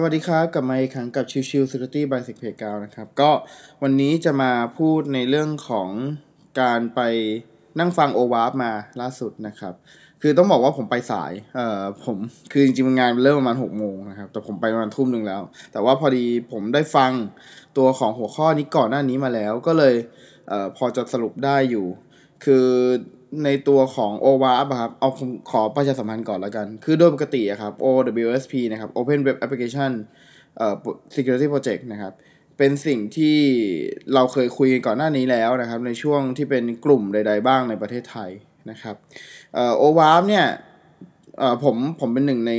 สวัสดีครับกลับมาอีกครั้งกับชิวชิว Security by s e c p a y g o นะครับ ก็วันนี้จะมาพูดในเรื่องของการไปนั่งฟัง o w a p มาล่าสุดนะครับ คือต้องบอกว่าผมไปสายเอ่อผมคือจริงๆงานเริ่มประมาณ6โมงนะครับแต่ผมไปประมาณทุ่มหนึ่งแล้ว แต่ว่าพอดีผมได้ฟังตัวของหัวข้อนี้ก่อนหน้านี้มาแล้ว ก็เลยเอ่อพอจะสรุปได้อยู่ คือ ในตัวของ o w a p ครับ เอาผมขอประชาสัมพันธ์ก่อนแล้วกัน คือโดยปกติอะครับ OWSP นะครับ Open Web Application เอ่อ Security Project นะครับ เป็นสิ่งที่เราเคยคุยกันก่อนหน้านี้แล้วนะครับ ในช่วงที่เป็นกลุ่มใด ๆ บ้างในประเทศไทยนะครับเอ่อ OWASP เนี่ยเอ่อผมผมเป็นหนึ่งใน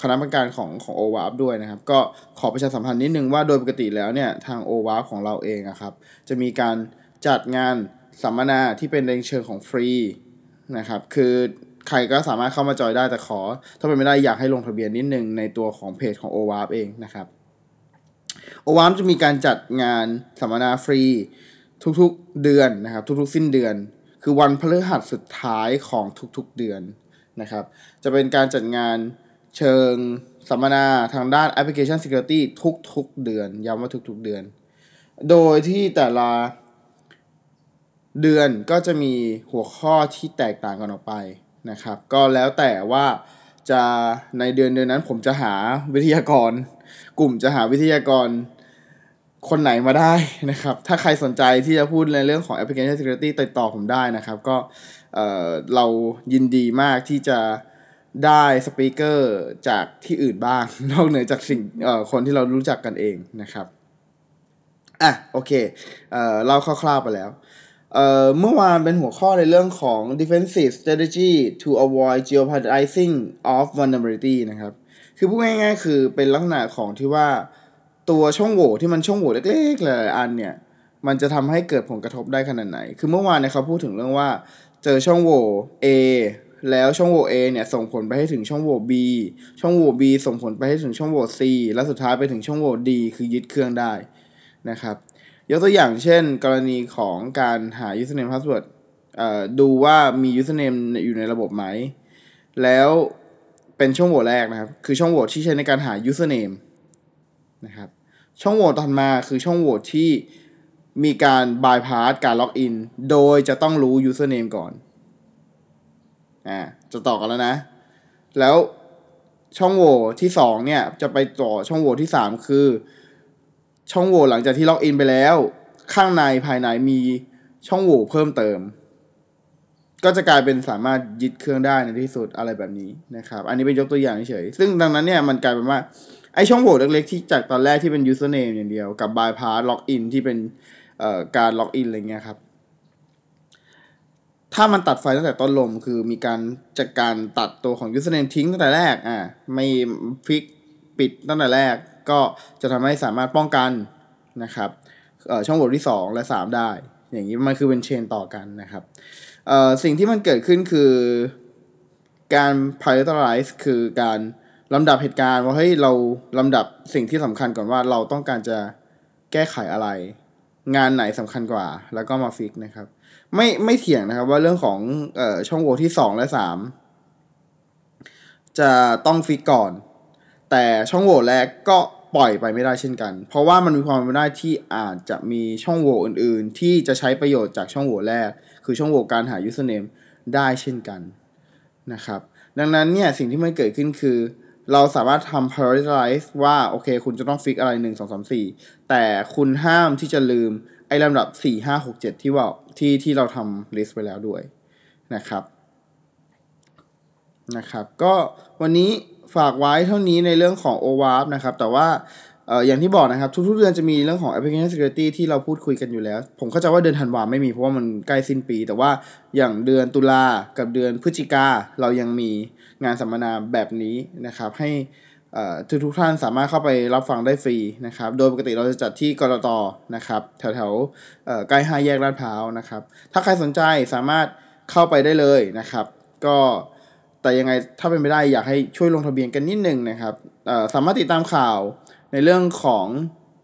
คณะกรรมการของของ OWASP ด้วยนะครับ ก็ขอประชาสัมพันธ์นิดนึงว่าโดยปกติแล้วเนี่ยทาง OWASP ของเราเองอะครับ จะมีการจัดงานสัมมนาที่เป็นในเชิงของฟรี นะครับ คือใครก็สามารถเข้ามาจอยได้แต่ขอ ถ้าเป็นไม่ได้อยากให้ลงทะเบียนนิดนึงในตัวของเพจของ OWASP เองนะครับ OWASP จะมีการจัดงานสัมมนาฟรีทุกๆเดือนนะครับ ทุกๆ สิ้นเดือน คือวันพฤหัสสุดท้ายของทุกๆเดือนนะครับ จะเป็นการจัดงานเชิงสัมมนาทางด้าน Application Security ทุกๆ เดือนย้ำว่าทุกๆ เดือน โดยที่แต่ละ เดือนก็จะมีหัวข้อที่แตกต่างกันออกไปนะครับ ก็แล้วแต่ว่าจะในเดือนเดือนนั้นผมจะหาวิทยากร กลุ่มจะหาวิทยากรคนไหนมาได้นะครับ ถ้าใครสนใจที่จะพูดในเรื่องของ application security ติดต่อผมได้นะครับ ก็เออเรายินดีมากที่จะได้สปีกเกอร์จากที่อื่นบ้าง นอกเหนือจากสิ่งเอ่อคนที่เรารู้จักกันเองนะครับ อะ โอเคเออเล่าคร่าวๆไปแล้ว เอ่อเมื่อวานเป็นหัวข้อในเรื่องของ defensive strategy to avoid jeopardizing of vulnerability นะครับ คือพูดง่ายๆ คือเป็นลักษณะของที่ว่าตัวช่องโหว่ที่มันช่องโหว่เล็กๆหลายๆอันเนี่ย มันจะทำให้เกิดผลกระทบได้ขนาดไหน คือเมื่อวานเนี่ยเขาพูดถึงเรื่องว่า เจอช่องโหว่ A แล้วช่องโหว่ A เนี่ยส่งผลไปให้ถึงช่องโหว่ B ช่องโหว่ B ส่งผลไปให้ถึงช่องโหว่ C แล้วสุดท้ายไปถึงช่องโหว่ D คือยึดเครื่องได้นะครับ ยกตัวอย่างเช่น กรณีของการหา username password ดูว่ามี username อยู่ในระบบไหม แล้วเป็นช่องโหว่แรกนะครับ คือช่องโหว่ที่ใช้ในการหา username นะครับ ช่องโหว่ถัดมาคือช่องโหว่ที่มีการ bypass การล็อกอิน โดยจะต้องรู้ username ก่อน อ่า จะต่อกันแล้วนะ แล้วช่องโหว่ที่สองเนี่ย จะไปต่อช่องโหว่ที่สามคือ ช่องโหว่หลังจากที่ล็อกอินไปแล้ว ข้างในภายในมีช่องโหว่เพิ่มเติม ก็จะกลายเป็นสามารถยึดเครื่องได้ในที่สุดอะไรแบบนี้นะครับ อันนี้เป็นยกตัวอย่างเฉยๆซึ่งดังนั้นเนี่ยมันกลายเป็นว่าไอช่องโหว่เล็กๆที่จากตอนแรกที่เป็น username อย่างเดียวกับ bypass login ที่เป็นการล็อกอินอะไรเงี้ยครับ ถ้ามันตัดไฟตั้งแต่ต้นลม คือมีการจัดการตัดตัวของ username ทิ้งตั้งแต่แรกอ่าไม่ฟิกปิดตั้งแต่แรก ก็จะทำให้สามารถป้องกันนะครับช่องโหว่ที่ 2 และ 3 ได้ อย่างนี้มันคือเป็นเชนต่อกันนะครับสิ่งที่มันเกิดขึ้นคือการ prioritize คือการลำดับเหตุการณ์ว่าเฮ้ยเราลำดับสิ่งที่สำคัญก่อนว่าเราต้องการจะแก้ไขอะไร งานไหนสำคัญกว่า แล้วก็มาฟิกนะครับ ไม่ไม่เถียงนะครับว่าเรื่องของออช่องโหว่ที่ 2 และ 3 จะต้องฟิกก่อน แต่ช่องโหว่แรกก็ปล่อยไปไม่ได้เช่นกัน เพราะว่ามันมีความเป็นไปได้ที่อาจจะมีช่องโหว่อื่น ๆ ที่จะใช้ประโยชน์จากช่องโหว่แรก คือช่องโหว่การหา username ได้เช่นกันนะครับ ดังนั้นเนี่ยสิ่งที่มันเกิดขึ้นคือ เราสามารถทำ prioritize ว่าโอเค คุณจะต้องฟิกอะไร 1 2 3 4 แต่คุณห้ามที่จะลืมไอ้ลำดับ 4 5 6 7 ที่ว่าที่ที่เราทำ list ไว้แล้วด้วยนะครับนะครับ ก็วันนี้ ฝากไว้เท่านี้ในเรื่องของ OWASP นะครับ แต่ว่าอย่างที่บอกนะครับ ทุกๆเดือนจะมีเรื่องของ application security ที่เราพูดคุยกันอยู่แล้ว ผมเข้าใจว่าเดือนธันวาไม่มีเพราะว่ามันใกล้สิ้นปี แต่ว่าอย่างเดือนตุลากับเดือนพฤศจิกาเรายังมีงานสัมมนาแบบนี้นะครับ ให้เอ่อทุกท่านสามารถเข้าไปรับฟังได้ฟรีนะครับ โดยปกติเราจะจัดที่กรตนะครับ แถวๆใกล้ห้าแยกลาดพร้าวนะครับ ถ้าใครสนใจสามารถเข้าไปได้เลยนะครับ ก็ แต่ยังไงถ้าเป็นไปได้อยากให้ช่วยลงทะเบียนกันนิดนึงนะครับสามารถติดตามข่าวในเรื่องของ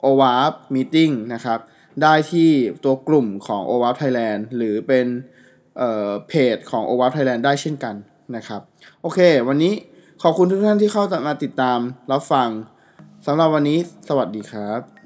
o w a p Meeting นะครับ ได้ที่ตัวกลุ่มของ o w a p Thailand หรือเป็นเเพจของ o w a p Thailand ได้เช่นกันนะครับ โอเค วันนี้ขอบคุณทุกท่านที่เข้ามาติดตามรับฟังสำหรับวันนี้สวัสดีครับ